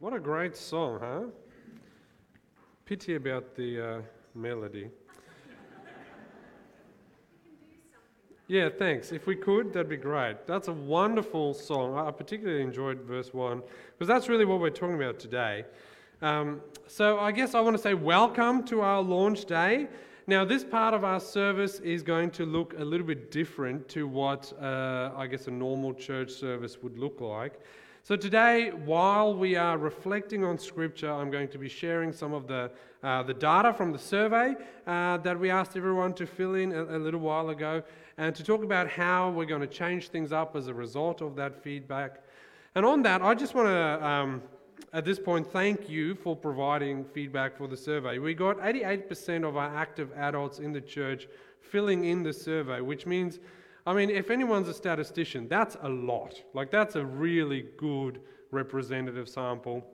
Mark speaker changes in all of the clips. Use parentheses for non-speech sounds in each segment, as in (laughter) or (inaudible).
Speaker 1: What a great song, huh? Pity about the uh, melody. Yeah, thanks. If we could, that'd be great. That's a wonderful song. I particularly enjoyed verse 1 because that's really what we're talking about today. Um, so I guess I want to say welcome to our launch day. Now, this part of our service is going to look a little bit different to what uh, I guess a normal church service would look like. So, today, while we are reflecting on Scripture, I'm going to be sharing some of the, uh, the data from the survey uh, that we asked everyone to fill in a, a, little while ago, and to talk about how we're going to change things up as a result of that feedback. And on that, I just want to, um, at this point, thank you for providing feedback for the survey. We got 88% of our active adults in the church filling in the survey, which means I mean, if anyone's a statistician, that's a lot. Like, that's a really good representative sample.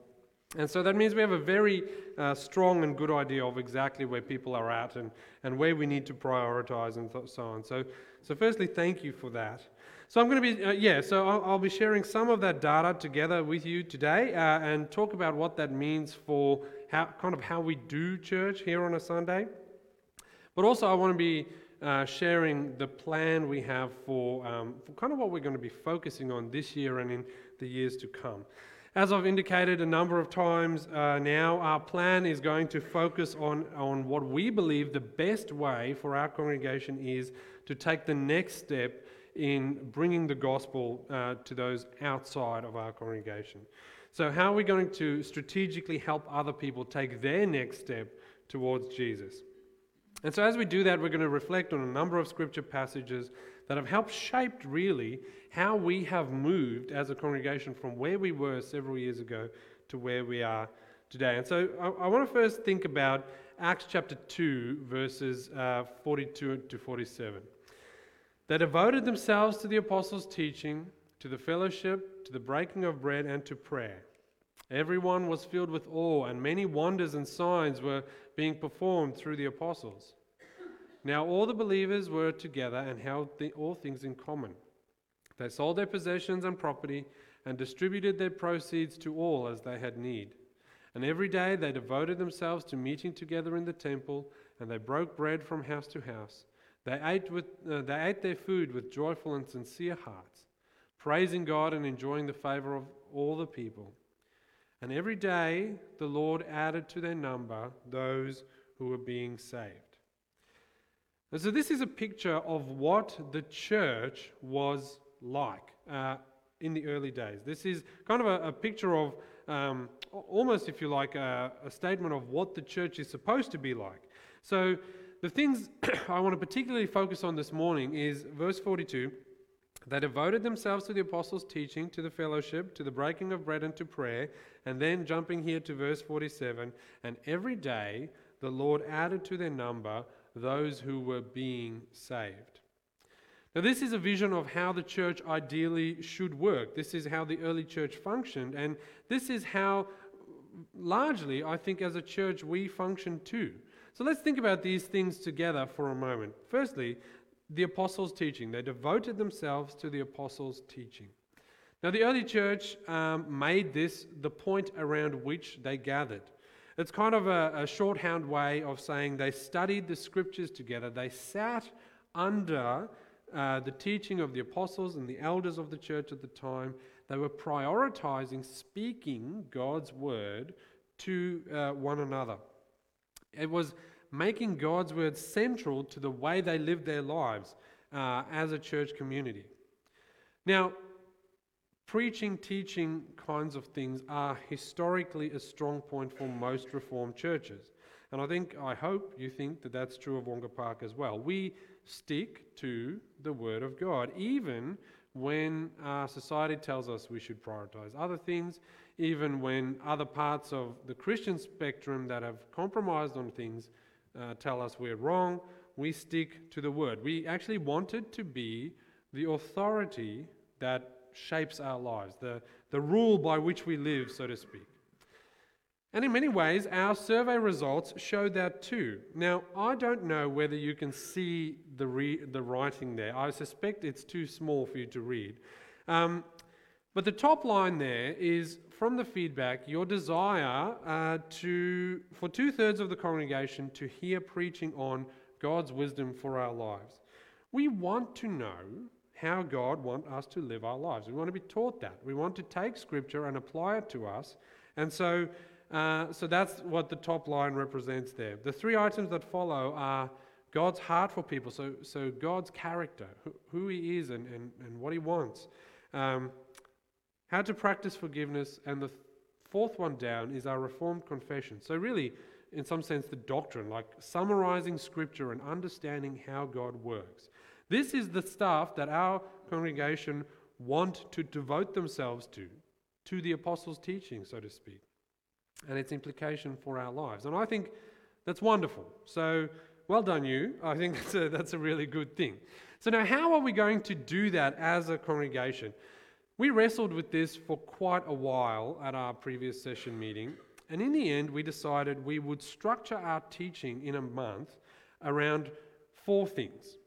Speaker 1: And so that means we have a very uh, strong and good idea of exactly where people are at and, and where we need to prioritize and th- so on. So, so, firstly, thank you for that. So, I'm going to be, uh, yeah, so I'll, I'll, be sharing some of that data together with you today uh, and talk about what that means for how, kind of how we do church here on a Sunday. But also, I want to be uh, sharing the plan we have for, um, for kind of what we're going to be focusing on this year and in the years to come. As I've indicated a number of times uh, now, our plan is going to focus on, on what we believe the best way for our congregation is to take the next step in bringing the gospel uh, to those outside of our congregation. So, how are we going to strategically help other people take their next step towards Jesus? And so, as we do that, we're going to reflect on a number of scripture passages that have helped shape really how we have moved as a congregation from where we were several years ago to where we are today. And so, I, I want to first think about Acts chapter 2, verses uh, 42 to 47. They devoted themselves to the apostles' teaching, to the fellowship, to the breaking of bread, and to prayer. Everyone was filled with awe, and many wonders and signs were being performed through the apostles. Now all the believers were together and held all things in common. They sold their possessions and property and distributed their proceeds to all as they had need. And every day they devoted themselves to meeting together in the temple, and they broke bread from house to house. They ate, with, uh, they ate their food with joyful and sincere hearts, praising God and enjoying the favor of all the people. And every day the Lord added to their number those who were being saved. And so, this is a picture of what the church was like uh, in the early days. This is kind of a, a picture of um, almost, if you like, a, a statement of what the church is supposed to be like. So, the things (coughs) I want to particularly focus on this morning is verse 42 they devoted themselves to the apostles' teaching, to the fellowship, to the breaking of bread, and to prayer. And then jumping here to verse 47 and every day the Lord added to their number those who were being saved. Now, this is a vision of how the church ideally should work. This is how the early church functioned. And this is how, largely, I think, as a church, we function too. So let's think about these things together for a moment. Firstly, the apostles' teaching. They devoted themselves to the apostles' teaching. Now, the early church um, made this the point around which they gathered. It's kind of a, a shorthand way of saying they studied the scriptures together. They sat under uh, the teaching of the apostles and the elders of the church at the time. They were prioritizing speaking God's word to uh, one another. It was making God's word central to the way they live their lives uh, as a church community. Now, preaching, teaching kinds of things are historically a strong point for most Reformed churches. And I think, I hope you think that that's true of Wonga Park as well. We stick to the Word of God, even when our society tells us we should prioritize other things, even when other parts of the Christian spectrum that have compromised on things uh, tell us we're wrong, we stick to the word. We actually want it to be the authority that shapes our lives, the, the rule by which we live, so to speak. And in many ways, our survey results show that too. Now, I don't know whether you can see the, re- the writing there. I suspect it's too small for you to read. Um, But the top line there is from the feedback your desire uh, to, for two thirds of the congregation to hear preaching on God's wisdom for our lives. We want to know how God wants us to live our lives. We want to be taught that. We want to take Scripture and apply it to us. And so, uh, so that's what the top line represents there. The three items that follow are God's heart for people, so, so God's character, who, who He is and, and, and what He wants. Um, how to practice forgiveness, and the fourth one down is our Reformed confession. So, really, in some sense, the doctrine, like summarizing Scripture and understanding how God works. This is the stuff that our congregation want to devote themselves to, to the apostles' teaching, so to speak, and its implication for our lives. And I think that's wonderful. So, well done, you. I think (laughs) that's a, that's a really good thing. So, now how are we going to do that as a congregation? We wrestled with this for quite a while at our previous session meeting, and in the end, we decided we would structure our teaching in a month around four things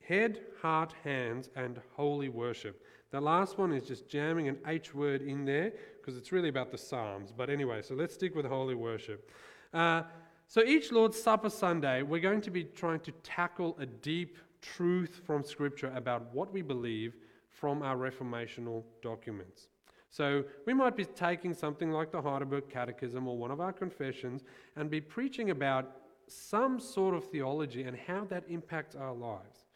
Speaker 1: head, heart, hands, and holy worship. The last one is just jamming an H word in there because it's really about the Psalms. But anyway, so let's stick with holy worship. Uh, so each Lord's Supper Sunday, we're going to be trying to tackle a deep truth from Scripture about what we believe from our reformational documents. So we might be taking something like the Heidelberg Catechism or one of our confessions and be preaching about some sort of theology and how that impacts our lives.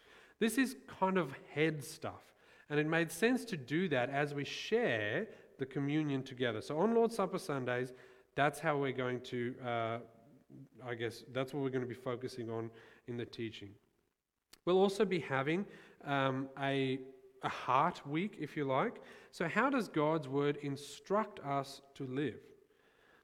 Speaker 1: This is kind of head stuff. And it made sense to do that as we share the communion together. So on Lord's Supper Sundays, that's how we're going to, uh, I guess, that's what we're going to be focusing on in the teaching. We'll also be having um, a a heart week, if you like. So, how does God's word instruct us to live?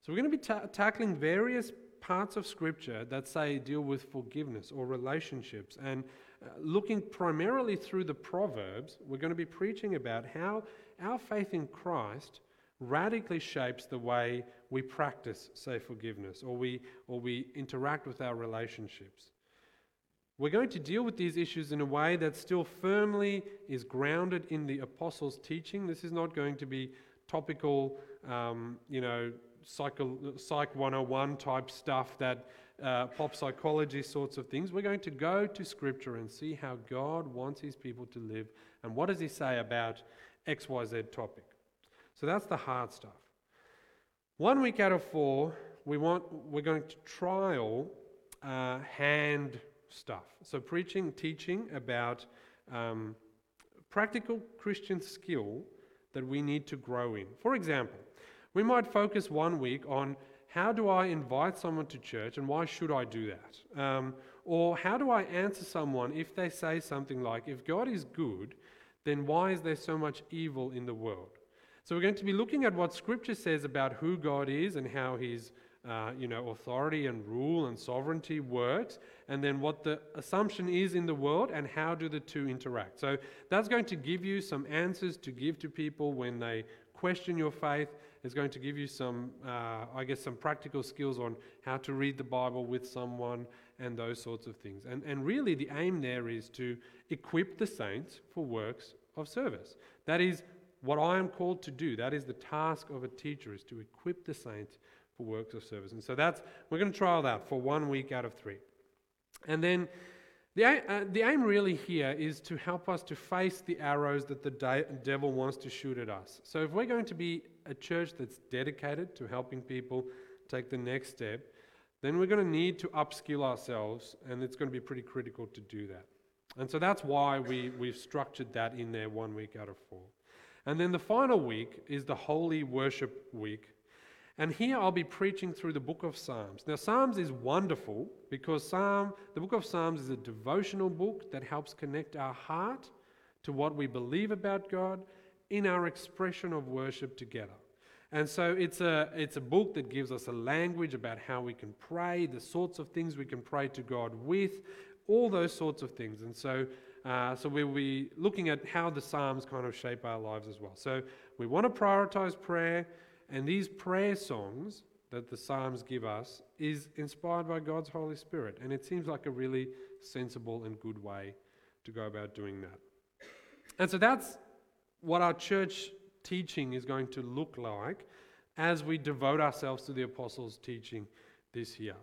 Speaker 1: So, we're going to be ta- tackling various parts of Scripture that say deal with forgiveness or relationships. And uh, looking primarily through the Proverbs, we're going to be preaching about how our faith in Christ radically shapes the way we practice, say, forgiveness or we, or we interact with our relationships. We're going to deal with these issues in a way that still firmly is grounded in the apostles' teaching. This is not going to be topical, um, you know, psycho, Psych 101 type stuff that uh, pop psychology sorts of things. We're going to go to Scripture and see how God wants His people to live and what does He say about XYZ topic. So that's the hard stuff. One week out of four, we want, we're going to trial uh, hand stuff. So, preaching, teaching about um, practical Christian skill that we need to grow in. For example, we might focus one week on how do I invite someone to church and why should I do that? Um, or how do I answer someone if they say something like, if God is good, then why is there so much evil in the world? So we're going to be looking at what Scripture says about who God is and how He's uh, you know, authority and rule and sovereignty works, and then what the assumption is in the world and how do the two interact. So that's going to give you some answers to give to people when they question your faith. It's going to give you some, uh, I guess, some practical skills on how to read the Bible with someone and those sorts of things. And, and really, the aim there is to equip the saints for works of service. That is what I am called to do. That is the task of a teacher, is to equip the saints for works of service. And so that's, we're going to trial that for one week out of three. And then the, uh, the aim really here is to help us to face the arrows that the de- devil wants to shoot at us. So if we're going to be a church that's dedicated to helping people take the next step, then we're going to need to upskill ourselves, and it's going to be pretty critical to do that. And so that's why we, we've structured that in there one week out of four. And then the final week is the Holy Worship Week, and here I'll be preaching through the book of Psalms. Now, Psalms is wonderful because Psalm, the book of Psalms is a devotional book that helps connect our heart to what we believe about God in our expression of worship together. And so it's a, it's a book that gives us a language about how we can pray, the sorts of things we can pray to God with, all those sorts of things. And so, uh, so we'll be looking at how the Psalms kind of shape our lives as well. So we want to prioritize prayer. And these prayer songs that the Psalms give us is inspired by God's Holy Spirit. And it seems like a really sensible and good way to go about doing that. And so that's what our church teaching is going to look like as we devote ourselves to the apostles' teaching this year.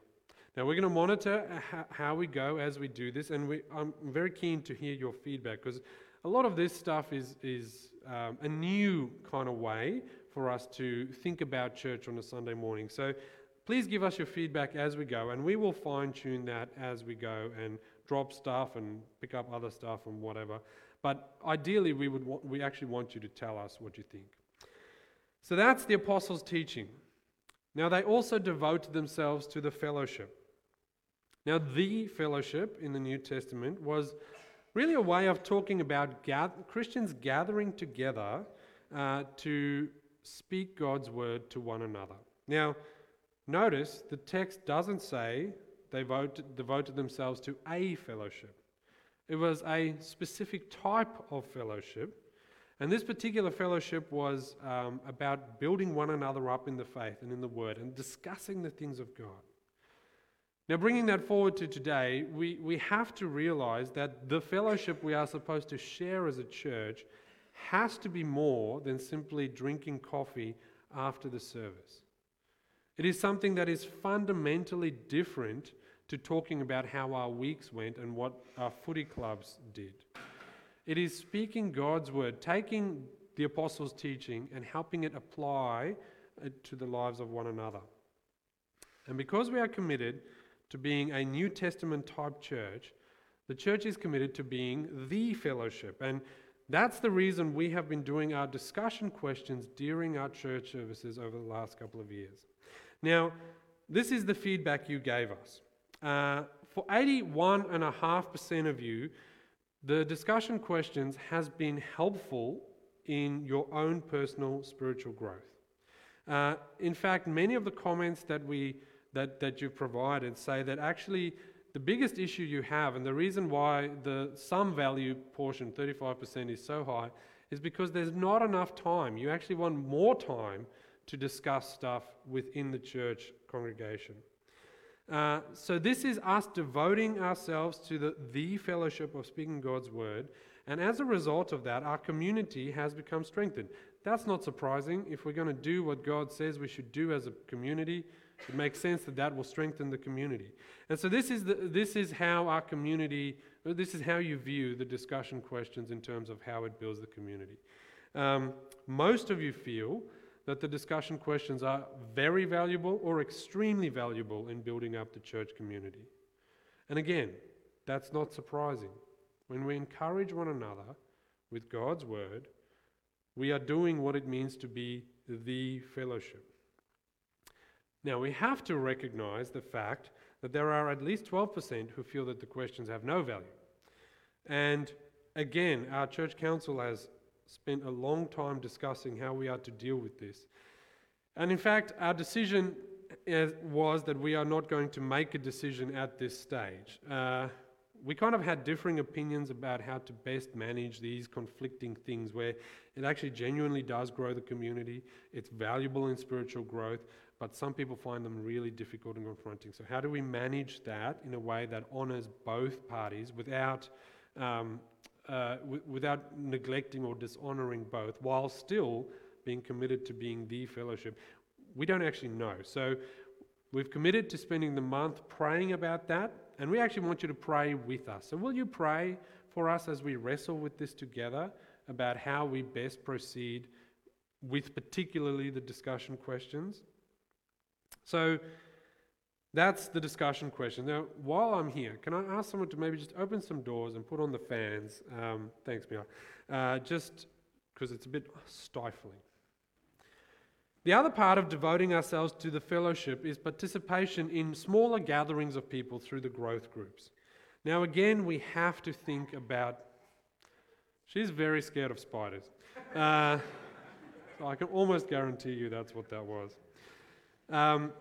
Speaker 1: Now, we're going to monitor how we go as we do this, and we, I'm very keen to hear your feedback because a lot of this stuff is, is um, a new kind of way for us to think about church on a Sunday morning. So please give us your feedback as we go, and we will fine tune that as we go and drop stuff and pick up other stuff and whatever. But ideally, we, would we actually want you to tell us what you think. So that's the apostles' teaching. Now, they also devoted themselves to the fellowship. Now, the fellowship in the New Testament was really a way of talking about Christians gathering together uh, to speak God's word to one another. Now, notice the text doesn't say they voted, devoted themselves to a fellowship, it was a specific type of fellowship. And this particular fellowship was um, about building one another up in the faith and in the word and discussing the things of God. Now, bringing that forward to today, we, we have to realize that the fellowship we are supposed to share as a church has to be more than simply drinking coffee after the service. It is something that is fundamentally different to talking about how our weeks went and what our footy clubs did. It is speaking God's word, taking the apostles' teaching and helping it apply uh, to the lives of one another. And because we are committed to being a New Testament type church, the church is committed to being the fellowship. And that's the reason we have been doing our discussion questions during our church services over the last couple of years. Now, this is the feedback you gave us. Uh, for 81.5% of you, the discussion questions has been helpful in your own personal spiritual growth. Uh, in fact, many of the comments that we that, that you've provided say that actually the biggest issue you have, and the reason why the some value portion, 35%, is so high, is because there's not enough time. You actually want more time to discuss stuff within the church congregation. Uh, so, this is us devoting ourselves to the, the fellowship of speaking God's word. And as a result of that, our community has become strengthened. That's not surprising. If we're going to do what God says we should do as a community, it makes sense that that will strengthen the community. And so, this is, the, this is how our community, this is how you view the discussion questions in terms of how it builds the community. Um, most of you feel that the discussion questions are very valuable or extremely valuable in building up the church community. And again, that's not surprising. When we encourage one another with God's word, we are doing what it means to be the fellowship. Now, we have to recognize the fact that there are at least 12% who feel that the questions have no value. And again, our church council has spent a long time discussing how we are to deal with this. And in fact, our decision was that we are not going to make a decision at this stage. Uh, we kind of had differing opinions about how to best manage these conflicting things where it actually genuinely does grow the community, it's valuable in spiritual growth, but some people find them really difficult and confronting. So, how do we manage that in a way that honors both parties without um, uh, w- without neglecting or dishonoring both, while still being committed to being the fellowship? We don't actually know. So we've committed to spending the month praying about that, and we actually want you to pray with us. So will you pray for us as we wrestle with this together about how we best proceed with particularly the discussion questions? So that's the discussion question. Now, while I'm here, can I ask someone to maybe just open some doors and put on the fans? Um, thanks, Mia. Uh, just because it's a bit stifling. The other part of devoting ourselves to the fellowship is participation in smaller gatherings of people through the growth groups. Now, again, we have to think about. She's very scared of spiders. Uh, so (laughs) I can almost guarantee you that's what that was. Um,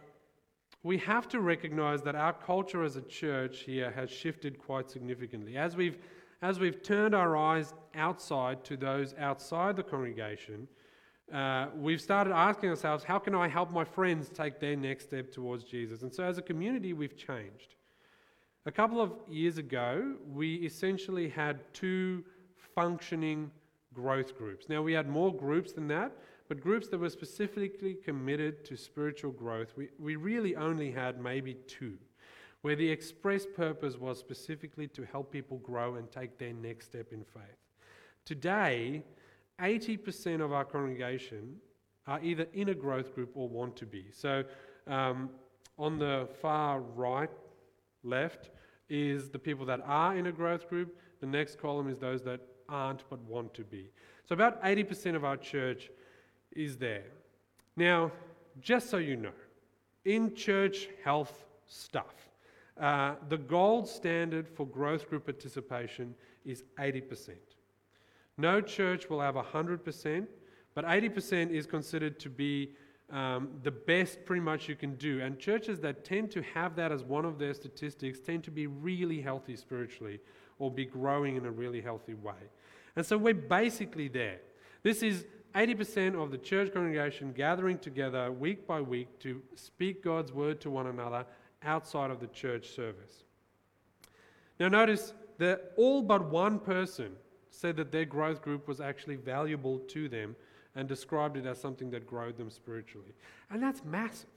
Speaker 1: we have to recognize that our culture as a church here has shifted quite significantly. As we've, as we've turned our eyes outside to those outside the congregation, uh, we've started asking ourselves, how can I help my friends take their next step towards Jesus? And so as a community, we've changed. A couple of years ago, we essentially had two functioning growth groups. Now, we had more groups than that, but groups that were specifically committed to spiritual growth, we, we really only had maybe two, where the express purpose was specifically to help people grow and take their next step in faith. Today, 80% of our congregation are either in a growth group or want to be. So, um, on the far right, left, is the people that are in a growth group. The next column is those that aren't but want to be. So, about 80% of our church is there. Now, just so you know, in church health stuff, uh, the gold standard for growth group participation is 80%. No church will have 100%, but 80% is considered to be um, the best pretty much you can do. And churches that tend to have that as one of their statistics tend to be really healthy spiritually or be growing in a really healthy way. And so we're basically there. This is 80% of the church congregation gathering together week by week to speak God's word to one another outside of the church service. Now, notice that all but one person said that their growth group was actually valuable to them and described it as something that growed them spiritually. And that's massive.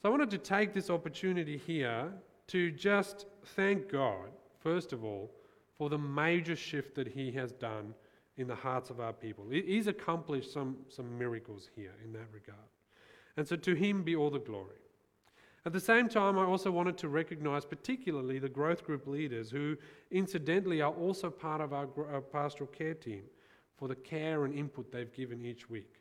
Speaker 1: So I wanted to take this opportunity here to just thank God, first of all, for the major shift that He has done in the hearts of our people. He's accomplished some, some miracles here in that regard. And so to Him be all the glory. At the same time, I also wanted to recognize particularly the growth group leaders who, incidentally, are also part of our, our uh, pastoral care team for the care and input they've given each week.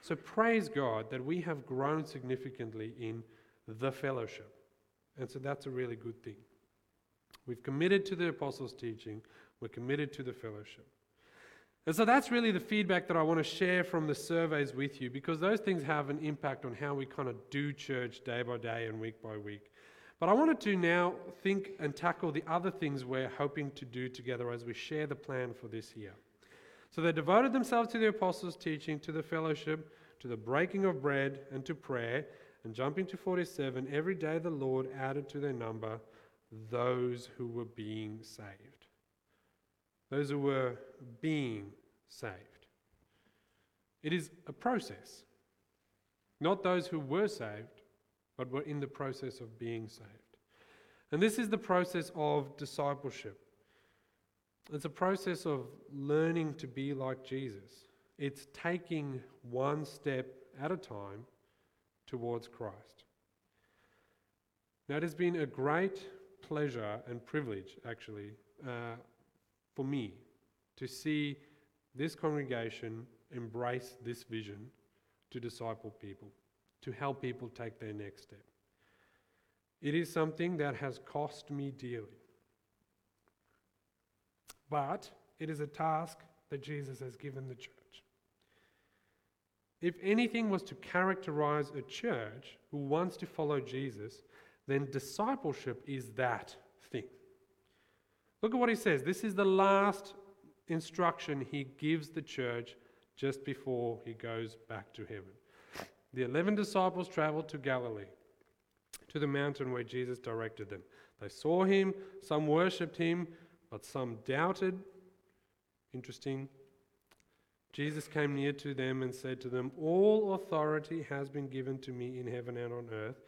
Speaker 1: So praise God that we have grown significantly in the fellowship. And so that's a really good thing. We've committed to the apostles' teaching, we're committed to the fellowship. And so that's really the feedback that I want to share from the surveys with you because those things have an impact on how we kind of do church day by day and week by week. But I wanted to now think and tackle the other things we're hoping to do together as we share the plan for this year. So they devoted themselves to the apostles' teaching, to the fellowship, to the breaking of bread, and to prayer. And jumping to 47, every day the Lord added to their number those who were being saved. Those who were being saved. It is a process. Not those who were saved, but were in the process of being saved. And this is the process of discipleship. It's a process of learning to be like Jesus. It's taking one step at a time towards Christ. Now, it has been a great pleasure and privilege, actually, uh, for me to see this congregation embrace this vision to disciple people, to help people take their next step. It is something that has cost me dearly. But it is a task that Jesus has given the church. If anything was to characterize a church who wants to follow Jesus, then discipleship is that. Look at what he says. This is the last instruction he gives the church just before he goes back to heaven. The 11 disciples traveled to Galilee, to the mountain where Jesus directed them. They saw him, some worshipped him, but some doubted. Interesting. Jesus came near to them and said to them, All authority has been given to me in heaven and on earth.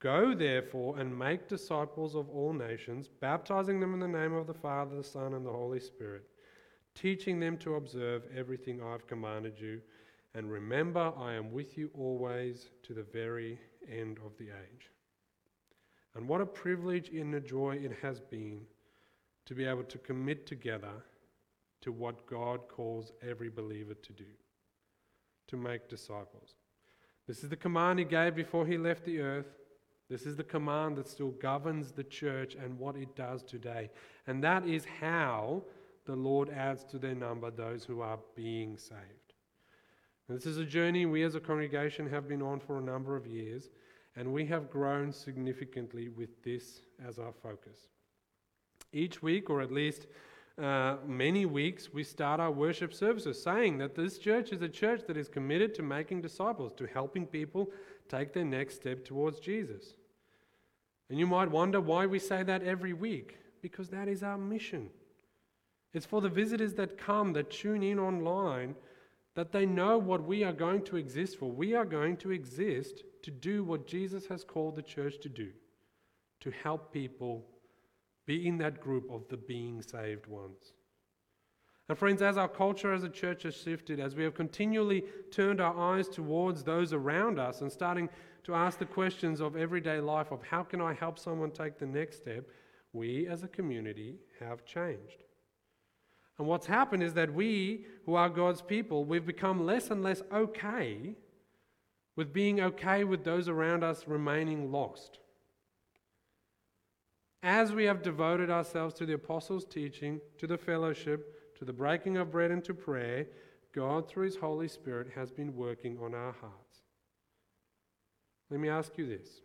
Speaker 1: Go therefore and make disciples of all nations, baptizing them in the name of the Father, the Son, and the Holy Spirit, teaching them to observe everything I've commanded you. And remember, I am with you always to the very end of the age. And what a privilege and a joy it has been to be able to commit together to what God calls every believer to do to make disciples. This is the command he gave before he left the earth. This is the command that still governs the church and what it does today. And that is how the Lord adds to their number those who are being saved. And this is a journey we as a congregation have been on for a number of years, and we have grown significantly with this as our focus. Each week, or at least uh, many weeks, we start our worship services saying that this church is a church that is committed to making disciples, to helping people take their next step towards Jesus. And you might wonder why we say that every week, because that is our mission. It's for the visitors that come, that tune in online, that they know what we are going to exist for. We are going to exist to do what Jesus has called the church to do to help people be in that group of the being saved ones. And, friends, as our culture as a church has shifted, as we have continually turned our eyes towards those around us and starting to ask the questions of everyday life of how can I help someone take the next step, we as a community have changed. And what's happened is that we, who are God's people, we've become less and less okay with being okay with those around us remaining lost. As we have devoted ourselves to the apostles' teaching, to the fellowship, to the breaking of bread and to prayer, God, through His Holy Spirit, has been working on our hearts. Let me ask you this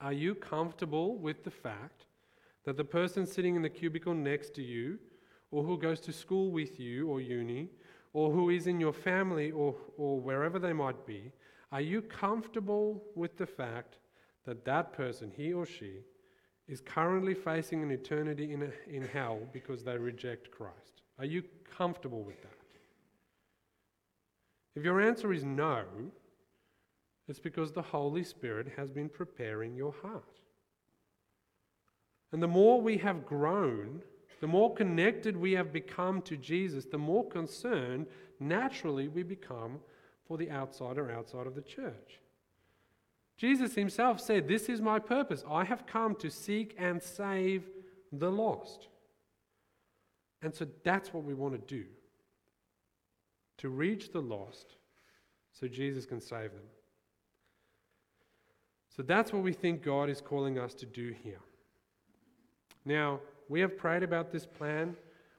Speaker 1: Are you comfortable with the fact that the person sitting in the cubicle next to you, or who goes to school with you or uni, or who is in your family or, or wherever they might be, are you comfortable with the fact that that person, he or she, is currently facing an eternity in, a, in hell because they reject Christ? Are you comfortable with that? If your answer is no, it's because the Holy Spirit has been preparing your heart. And the more we have grown, the more connected we have become to Jesus, the more concerned naturally we become for the outsider outside of the church. Jesus himself said, This is my purpose. I have come to seek and save the lost. And so that's what we want to do to reach the lost so Jesus can save them. So that's what we think God is calling us to do here. Now, we have prayed about this plan.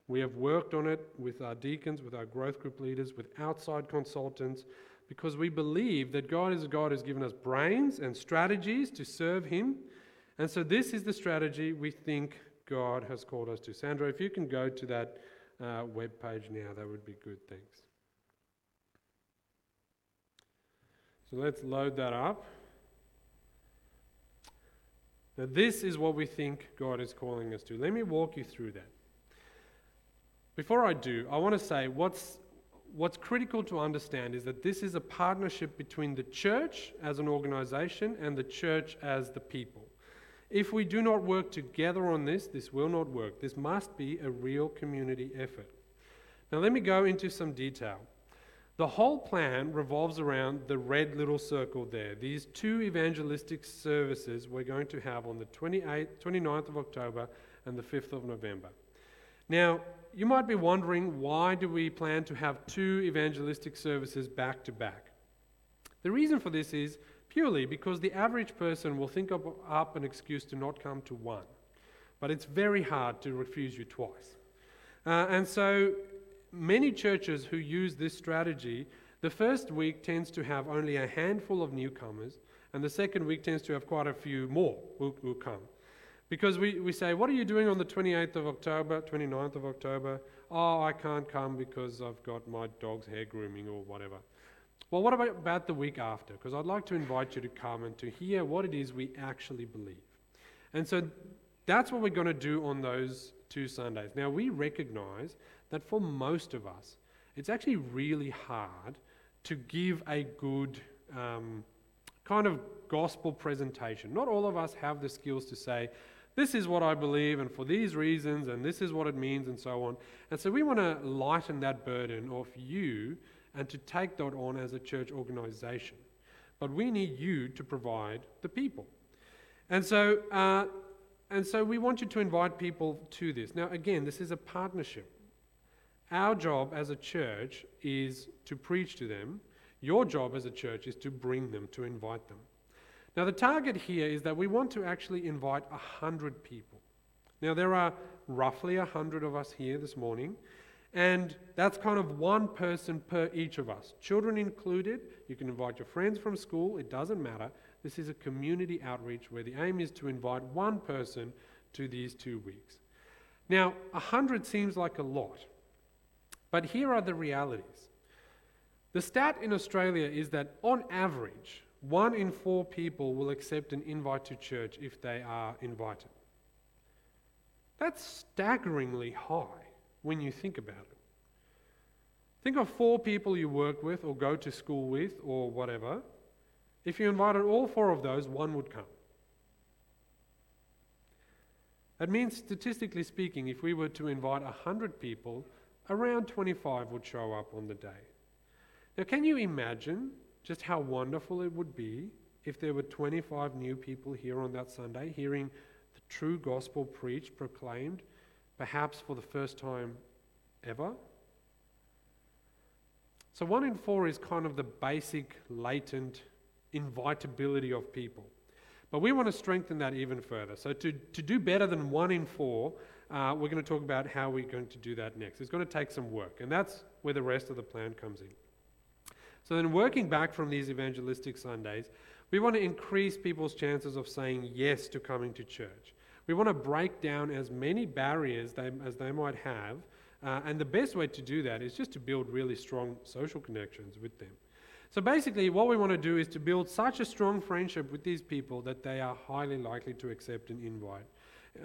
Speaker 1: We have worked on it with our deacons, with our growth group leaders, with outside consultants because we believe that God is a God who's given us brains and strategies to serve Him. And so this is the strategy we think God has called us to. Sandra, if you can go to that uh, web page now, that would be good. Thanks. So let's load that up. Now, this is what we think God is calling us to. Let me walk you through that. Before I do, I want to say what's what's critical to understand is that this is a partnership between the church as an organization and the church as the people. If we do not work together on this, this will not work. This must be a real community effort. Now, let me go into some detail. The whole plan revolves around the red little circle there. These two evangelistic services we're going to have on the 28th, 29th of October and the 5th of November. Now, you might be wondering why do we plan to have two evangelistic services back to back? The reason for this is purely because the average person will think up an excuse to not come to one. But it's very hard to refuse you twice. Uh, and so many churches who use this strategy, the first week tends to have only a handful of newcomers, and the second week tends to have quite a few more who, who come. Because we, we say, What are you doing on the 28th of October, 29th of October? Oh, I can't come because I've got my dog's hair grooming or whatever. Well, what about, about the week after? Because I'd like to invite you to come and to hear what it is we actually believe. And so that's what we're going to do on those two Sundays. Now, we recognize that for most of us, it's actually really hard to give a good um, kind of gospel presentation. Not all of us have the skills to say, this is what I believe, and for these reasons, and this is what it means, and so on. And so we want to lighten that burden off you and to take that on as a church organization. But we need you to provide the people. And so, uh, and so we want you to invite people to this. Now, again, this is a partnership. Our job as a church is to preach to them. Your job as a church is to bring them, to invite them. Now, the target here is that we want to actually invite 100 people. Now, there are roughly 100 of us here this morning, and that's kind of one person per each of us, children included. You can invite your friends from school, it doesn't matter. This is a community outreach where the aim is to invite one person to these two weeks. Now, 100 seems like a lot, but here are the realities. The stat in Australia is that on average, one in four people will accept an invite to church if they are invited. That's staggeringly high. when you think about it. Think of four people you work with or go to school with or whatever. If you invited all four of those, one would come. That means, statistically speaking, if we were to invite 100 people, around 25 would show up on the day. Now, can you imagine just how wonderful it would be if there were 25 new people here on that Sunday hearing the true gospel preached, proclaimed, perhaps for the first time ever? So, one in four is kind of the basic, latent invitability of people. But we want to strengthen that even further. So, to, to do better than one in four, uh, we're going to talk about how we're going to do that next. It's going to take some work, and that's where the rest of the plan comes in. So, then working back from these evangelistic Sundays, we want to increase people's chances of saying yes to coming to church. We want to break down as many barriers they, as they might have uh, and the best way to do that is just to build really strong social connections with them. So basically, what we want to do is to build such a strong friendship with these people that they are highly likely to accept an invite,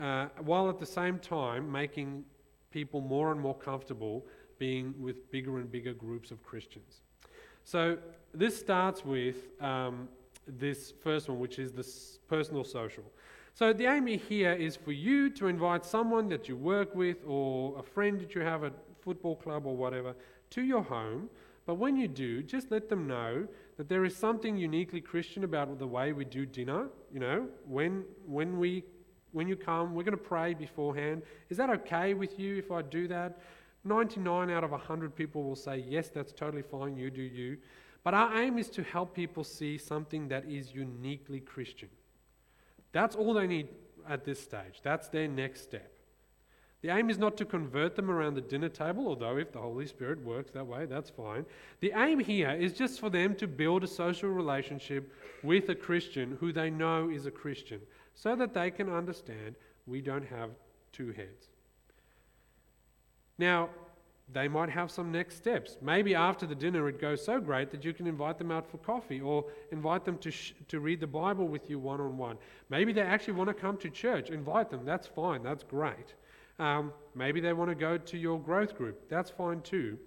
Speaker 1: uh, while at the same time making people more and more comfortable being with bigger and bigger groups of Christians. So this starts with um, this first one, which is the personal social. So the aim here is for you to invite someone that you work with or a friend that you have at football club or whatever to your home. But when you do, just let them know that there is something uniquely Christian about the way we do dinner. You know, when when we when you come, we're going to pray beforehand. Is that okay with you if I do that? 99 out of 100 people will say, Yes, that's totally fine, you do you. But our aim is to help people see something that is uniquely Christian. That's all they need at this stage. That's their next step. The aim is not to convert them around the dinner table, although if the Holy Spirit works that way, that's fine. The aim here is just for them to build a social relationship with a Christian who they know is a Christian, so that they can understand we don't have two heads. Now, they might have some next steps. Maybe after the dinner it goes so great that you can invite them out for coffee or invite them to, sh- to read the Bible with you one on one. Maybe they actually want to come to church. Invite them. That's fine. That's great. Um, maybe they want to go to your growth group. That's fine too.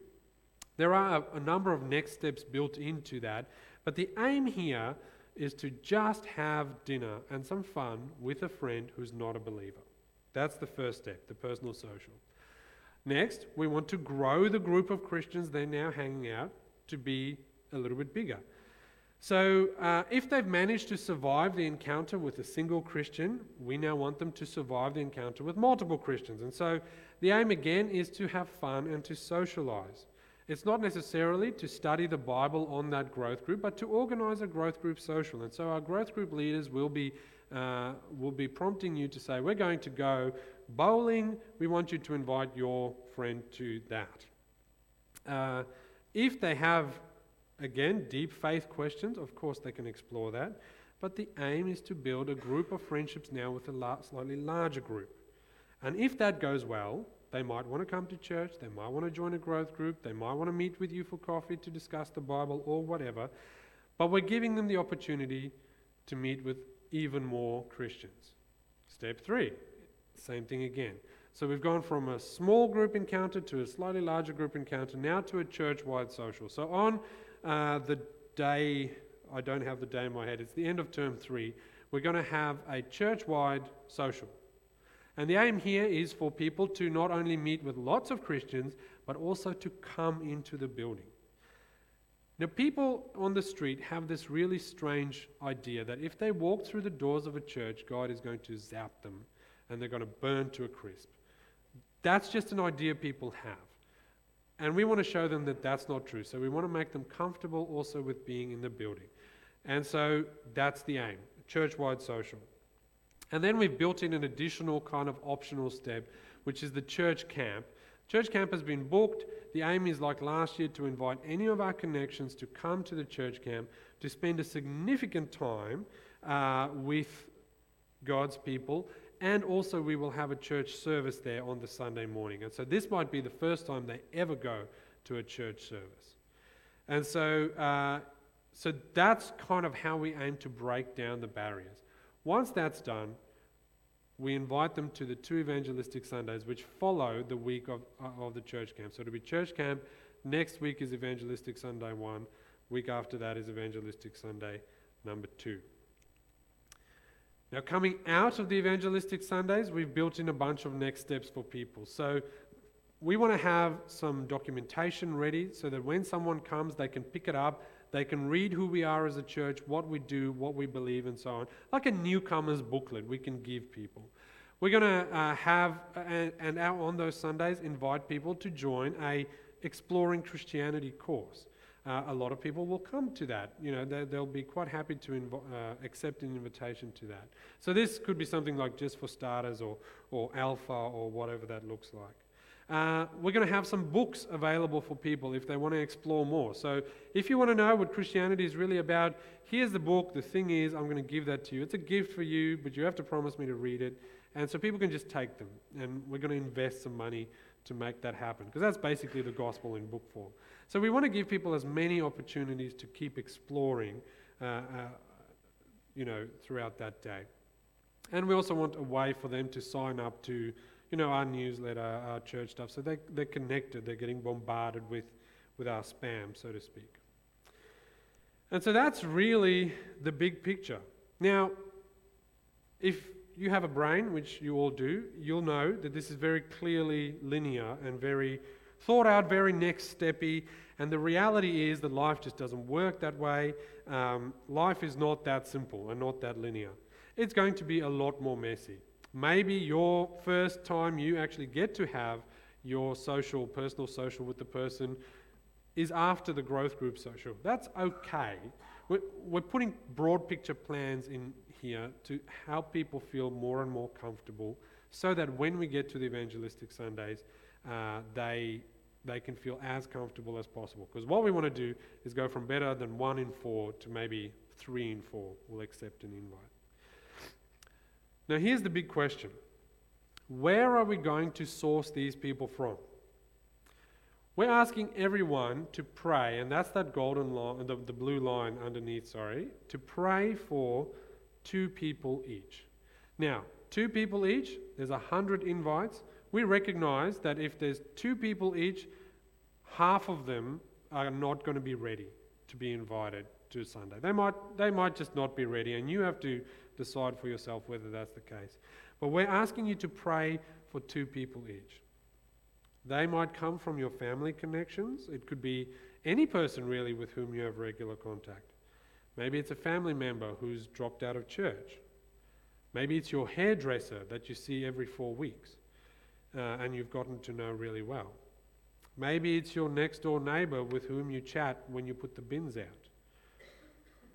Speaker 1: There are a, a number of next steps built into that, but the aim here is to just have dinner and some fun with a friend who's not a believer. That's the first step, the personal social. Next, we want to grow the group of Christians they're now hanging out to be a little bit bigger. So, uh, if they've managed to survive the encounter with a single Christian, we now want them to survive the encounter with multiple Christians. And so, the aim again is to have fun and to socialize. It's not necessarily to study the Bible on that growth group, but to organize a growth group social. And so, our growth group leaders will be, uh, will be prompting you to say, We're going to go Bowling, we want you to invite your friend to that. Uh, if they have, again, deep faith questions, of course they can explore that. But the aim is to build a group of friendships now with a slightly larger group. And if that goes well, they might want to come to church, they might want to join a growth group, they might want to meet with you for coffee to discuss the Bible or whatever. But we're giving them the opportunity to meet with even more Christians. Step three same thing again. So we've gone from a small group encounter to a slightly larger group encounter, now to a church wide social. So on uh, the day, I don't have the day in my head, it's the end of term three, we're going to have a church wide social. And the aim here is for people to not only meet with lots of Christians, but also to come into the building. Now, people on the street have this really strange idea that if they walk through the doors of a church, God is going to zap them and they're going to burn to a crisp. That's just an idea people have. And we want to show them that that's not true. So we want to make them comfortable also with being in the building. And so that's the aim church wide social. And then we've built in an additional kind of optional step, which is the church camp. Church camp has been booked. The aim is, like last year, to invite any of our connections to come to the church camp to spend a significant time uh, with God's people and also we will have a church service there on the Sunday morning. And so this might be the first time they ever go to a church service. And so, uh, so that's kind of how we aim to break down the barriers. Once that's done, we invite them to the two evangelistic Sundays, which follow the week of, uh, of the church camp. So it'll be church camp. Next week is evangelistic Sunday one. Week after that is evangelistic Sunday number two. Now, coming out of the evangelistic Sundays, we've built in a bunch of next steps for people. So, we want to have some documentation ready so that when someone comes, they can pick it up, they can read who we are as a church, what we do, what we believe, and so on. Like a newcomer's booklet we can give people. We're going to uh, have, uh, and out on those Sundays, invite people to join a Exploring Christianity course. Uh, a lot of people will come to that. You know, they, will be quite happy to inv- uh, accept an invitation to that. So this could be something like just for starters or, or alpha or whatever that looks like. Uh, we're going to have some books available for people if they want to explore more. So, if you want to know what Christianity is really about, here's the book. The thing is, I'm going to give that to you. It's a gift for you, but you have to promise me to read it. And so people can just take them. And we're going to invest some money to make that happen because that's basically the gospel in book form. So, we want to give people as many opportunities to keep exploring, uh, uh, you know, throughout that day. And we also want a way for them to sign up to you know, our newsletter, our church stuff. So they, they're connected, they're getting bombarded with, with our spam, so to speak. And so that's really the big picture. Now, if you have a brain, which you all do, you'll know that this is very clearly linear and very thought out, very next steppy. And the reality is that life just doesn't work that way. Um, life is not that simple and not that linear. It's going to be a lot more messy. Maybe your first time you actually get to have your social, personal social with the person is after the growth group social. That's okay. We're, we're putting broad picture plans in here to help people feel more and more comfortable so that when we get to the evangelistic Sundays, uh, they, they can feel as comfortable as possible. Because what we want to do is go from better than one in four to maybe three in four will accept an invite. Now, here's the big question where are we going to source these people from? We're asking everyone to pray, and that's that golden line, the, the blue line underneath, sorry, to pray for two people each. Now, two people each, there's a hundred invites. We recognize that if there's two people each, half of them are not going to be ready to be invited to Sunday. They might, they might just not be ready, and you have to decide for yourself whether that's the case. But we're asking you to pray for two people each. They might come from your family connections. It could be any person really with whom you have regular contact. Maybe it's a family member who's dropped out of church. Maybe it's your hairdresser that you see every four weeks uh, and you've gotten to know really well. Maybe it's your next door neighbor with whom you chat when you put the bins out.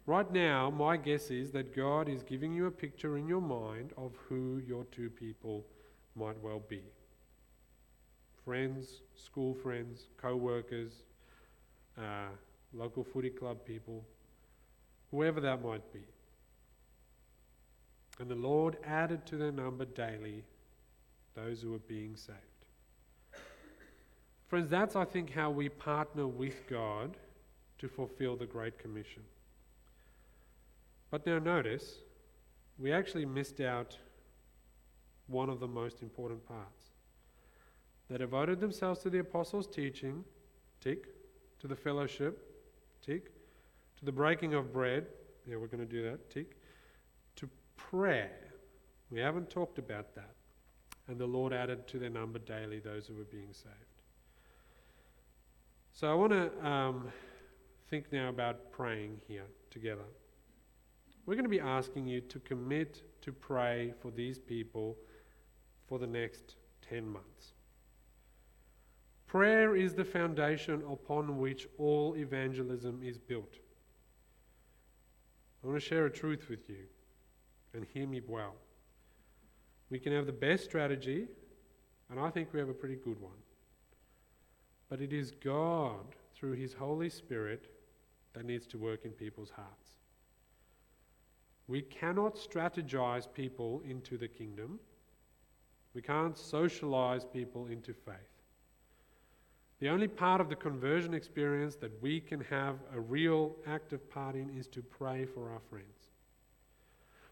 Speaker 1: Right now, my guess is that God is giving you a picture in your mind of who your two people might well be friends, school friends, co workers, uh, local footy club people, whoever that might be. And the Lord added to their number daily those who are being saved. Friends, that's, I think, how we partner with God to fulfill the Great Commission. But now notice, we actually missed out one of the most important parts. They devoted themselves to the apostles' teaching, tick, to the fellowship, tick, to the breaking of bread, yeah, we're going to do that, tick, to prayer. We haven't talked about that. And the Lord added to their number daily those who were being saved. So I want to um, think now about praying here together we're going to be asking you to commit to pray for these people for the next 10 months. Prayer is the foundation upon which all evangelism is built. I want to share a truth with you, and hear me well. We can have the best strategy, and I think we have a pretty good one. But it is God, through His Holy Spirit, that needs to work in people's hearts. We cannot strategize people into the kingdom. We can't socialize people into faith. The only part of the conversion experience that we can have a real active part in is to pray for our friends.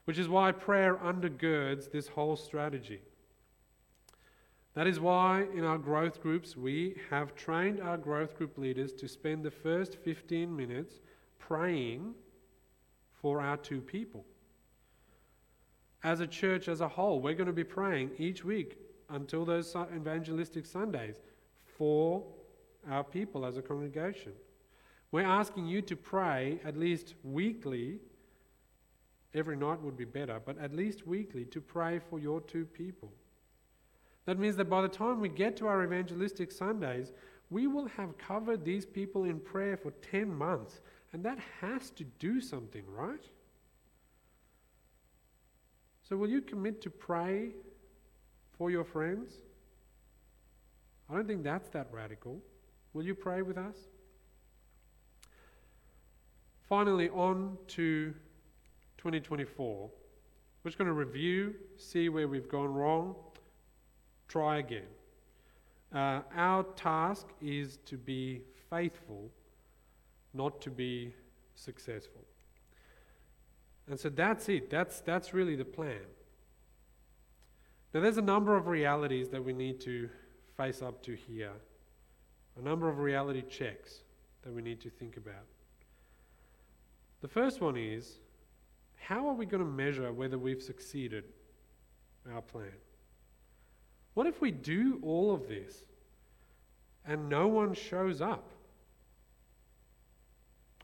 Speaker 1: Which is why prayer undergirds this whole strategy. That is why in our growth groups we have trained our growth group leaders to spend the first 15 minutes praying for our two people. As a church as a whole, we're going to be praying each week until those evangelistic Sundays for our people as a congregation. We're asking you to pray at least weekly. Every night would be better, but at least weekly to pray for your two people. That means that by the time we get to our evangelistic Sundays, we will have covered these people in prayer for 10 months. And that has to do something, right? So, will you commit to pray for your friends? I don't think that's that radical. Will you pray with us? Finally, on to 2024. We're just going to review, see where we've gone wrong, try again. Uh, our task is to be faithful, not to be successful. And so that's it. That's, that's really the plan. Now, there's a number of realities that we need to face up to here, a number of reality checks that we need to think about. The first one is how are we going to measure whether we've succeeded our plan? What if we do all of this and no one shows up?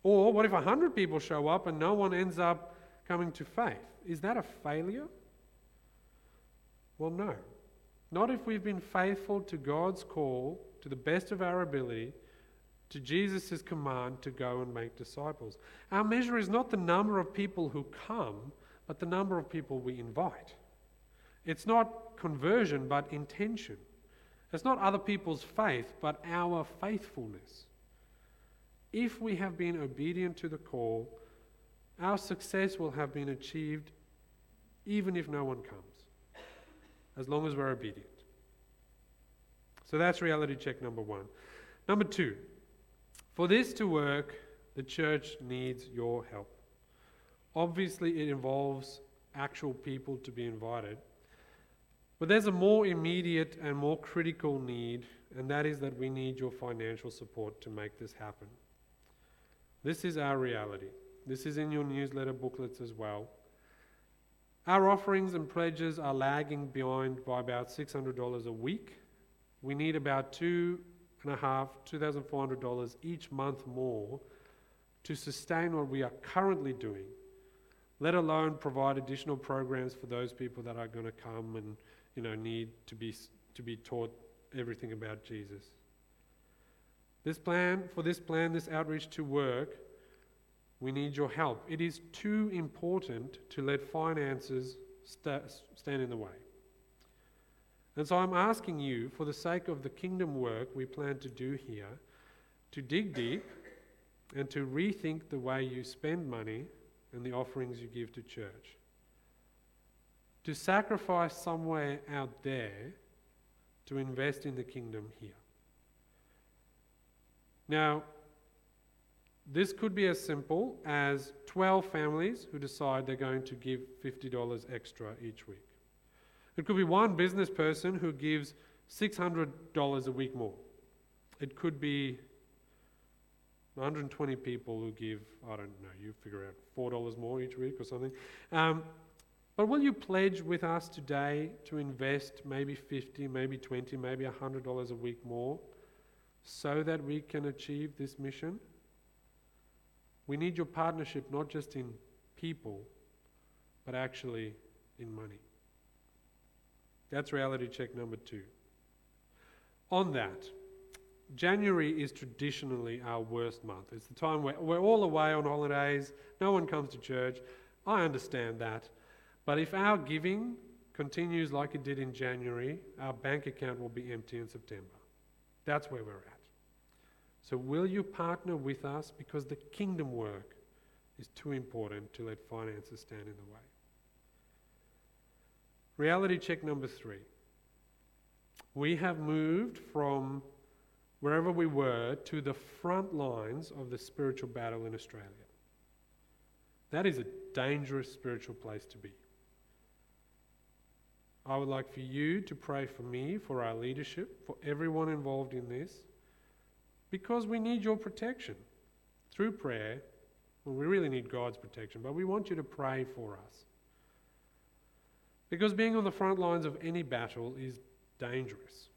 Speaker 1: Or what if 100 people show up and no one ends up coming to faith? Is that a failure? Well, no. Not if we've been faithful to God's call to the best of our ability, to Jesus' command to go and make disciples. Our measure is not the number of people who come, but the number of people we invite. It's not conversion, but intention. It's not other people's faith, but our faithfulness. If we have been obedient to the call, our success will have been achieved even if no one comes, as long as we're obedient. So that's reality check number one. Number two, for this to work, the church needs your help. Obviously, it involves actual people to be invited. But there's a more immediate and more critical need, and that is that we need your financial support to make this happen. This is our reality. This is in your newsletter booklets as well. Our offerings and pledges are lagging behind by about $600 a week. We need about two and a half, $2,400 each month more to sustain what we are currently doing, let alone provide additional programs for those people that are going to come and you know, need to be, to be taught everything about Jesus. This plan, for this plan, this outreach to work, we need your help. It is too important to let finances st- stand in the way. And so I'm asking you, for the sake of the kingdom work we plan to do here, to dig deep and to rethink the way you spend money and the offerings you give to church to sacrifice somewhere out there to invest in the kingdom here. Now, this could be as simple as 12 families who decide they're going to give $50 extra each week. It could be one business person who gives $600 a week more. It could be 120 people who give, I don't know, you figure out $4 more each week or something. Um, but will you pledge with us today to invest maybe 50, maybe 20, maybe $100 a week more so that we can achieve this mission? We need your partnership not just in people, but actually in money. That's reality check number two. On that, January is traditionally our worst month. It's the time where we're all away on holidays, no one comes to church. I understand that. But if our giving continues like it did in January, our bank account will be empty in September. That's where we're at. So, will you partner with us because the kingdom work is too important to let finances stand in the way? Reality check number three. We have moved from wherever we were to the front lines of the spiritual battle in Australia. That is a dangerous spiritual place to be. I would like for you to pray for me, for our leadership, for everyone involved in this, because we need your protection through prayer. Well, we really need God's protection, but we want you to pray for us. Because being on the front lines of any battle is dangerous.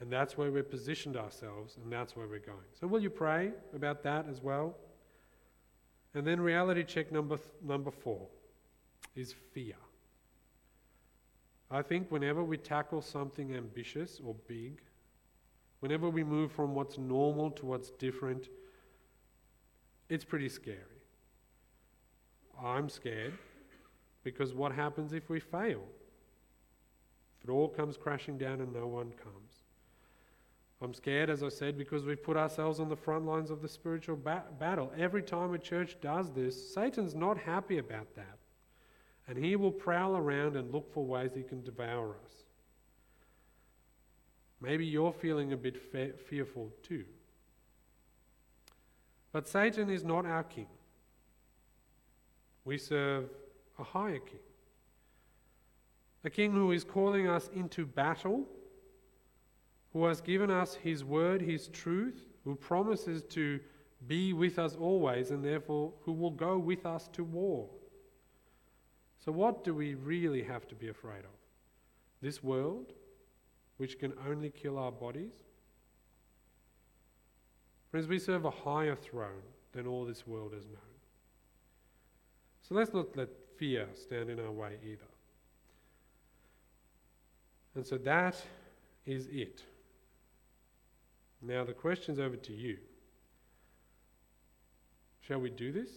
Speaker 1: And that's where we've positioned ourselves, and that's where we're going. So, will you pray about that as well? And then, reality check number, th- number four is fear. I think whenever we tackle something ambitious or big, whenever we move from what's normal to what's different, it's pretty scary. I'm scared because what happens if we fail? If it all comes crashing down and no one comes. I'm scared, as I said, because we've put ourselves on the front lines of the spiritual ba- battle. Every time a church does this, Satan's not happy about that. And he will prowl around and look for ways he can devour us. Maybe you're feeling a bit fe- fearful too. But Satan is not our king. We serve a higher king. A king who is calling us into battle, who has given us his word, his truth, who promises to be with us always, and therefore who will go with us to war. So, what do we really have to be afraid of? This world, which can only kill our bodies? Friends, we serve a higher throne than all this world has known. So let's not let fear stand in our way either. And so that is it. Now the question's over to you. Shall we do this?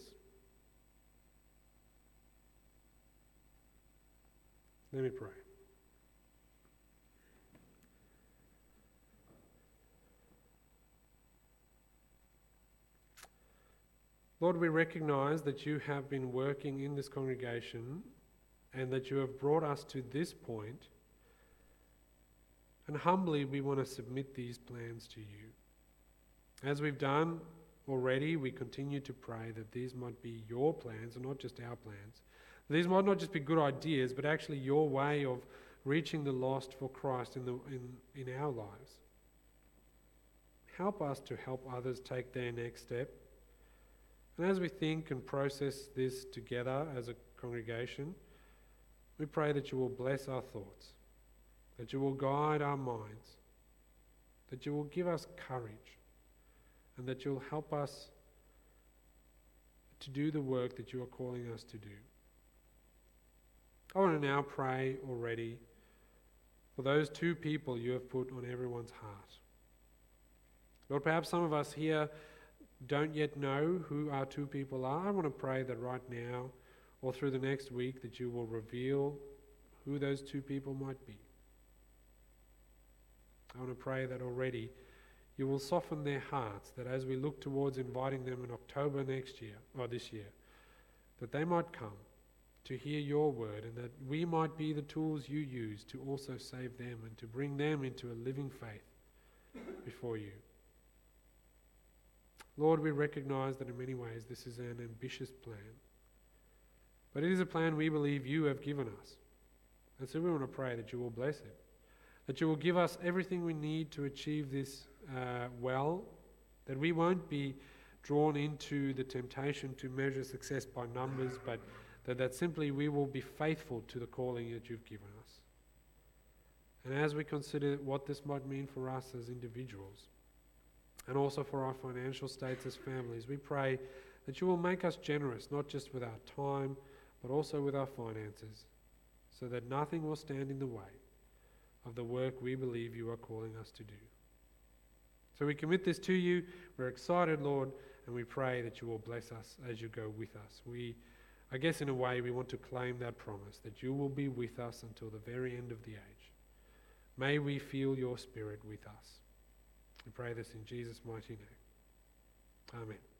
Speaker 1: Let me pray. Lord, we recognize that you have been working in this congregation and that you have brought us to this point. And humbly, we want to submit these plans to you. As we've done already, we continue to pray that these might be your plans and not just our plans. These might not just be good ideas, but actually your way of reaching the lost for Christ in, the, in, in our lives. Help us to help others take their next step and as we think and process this together as a congregation, we pray that you will bless our thoughts, that you will guide our minds, that you will give us courage, and that you'll help us to do the work that you are calling us to do. I want to now pray already for those two people you have put on everyone's heart. Lord, perhaps some of us here don't yet know who our two people are, I want to pray that right now or through the next week that you will reveal who those two people might be. I want to pray that already you will soften their hearts, that as we look towards inviting them in October next year, or this year, that they might come to hear your word and that we might be the tools you use to also save them and to bring them into a living faith before you. Lord, we recognize that in many ways this is an ambitious plan. But it is a plan we believe you have given us. And so we want to pray that you will bless it, that you will give us everything we need to achieve this uh, well, that we won't be drawn into the temptation to measure success by numbers, but that, that simply we will be faithful to the calling that you've given us. And as we consider what this might mean for us as individuals, and also for our financial states as families. We pray that you will make us generous, not just with our time, but also with our finances, so that nothing will stand in the way of the work we believe you are calling us to do. So we commit this to you. We're excited, Lord, and we pray that you will bless us as you go with us. We, I guess, in a way, we want to claim that promise that you will be with us until the very end of the age. May we feel your spirit with us. We pray this in Jesus' mighty name. Amen.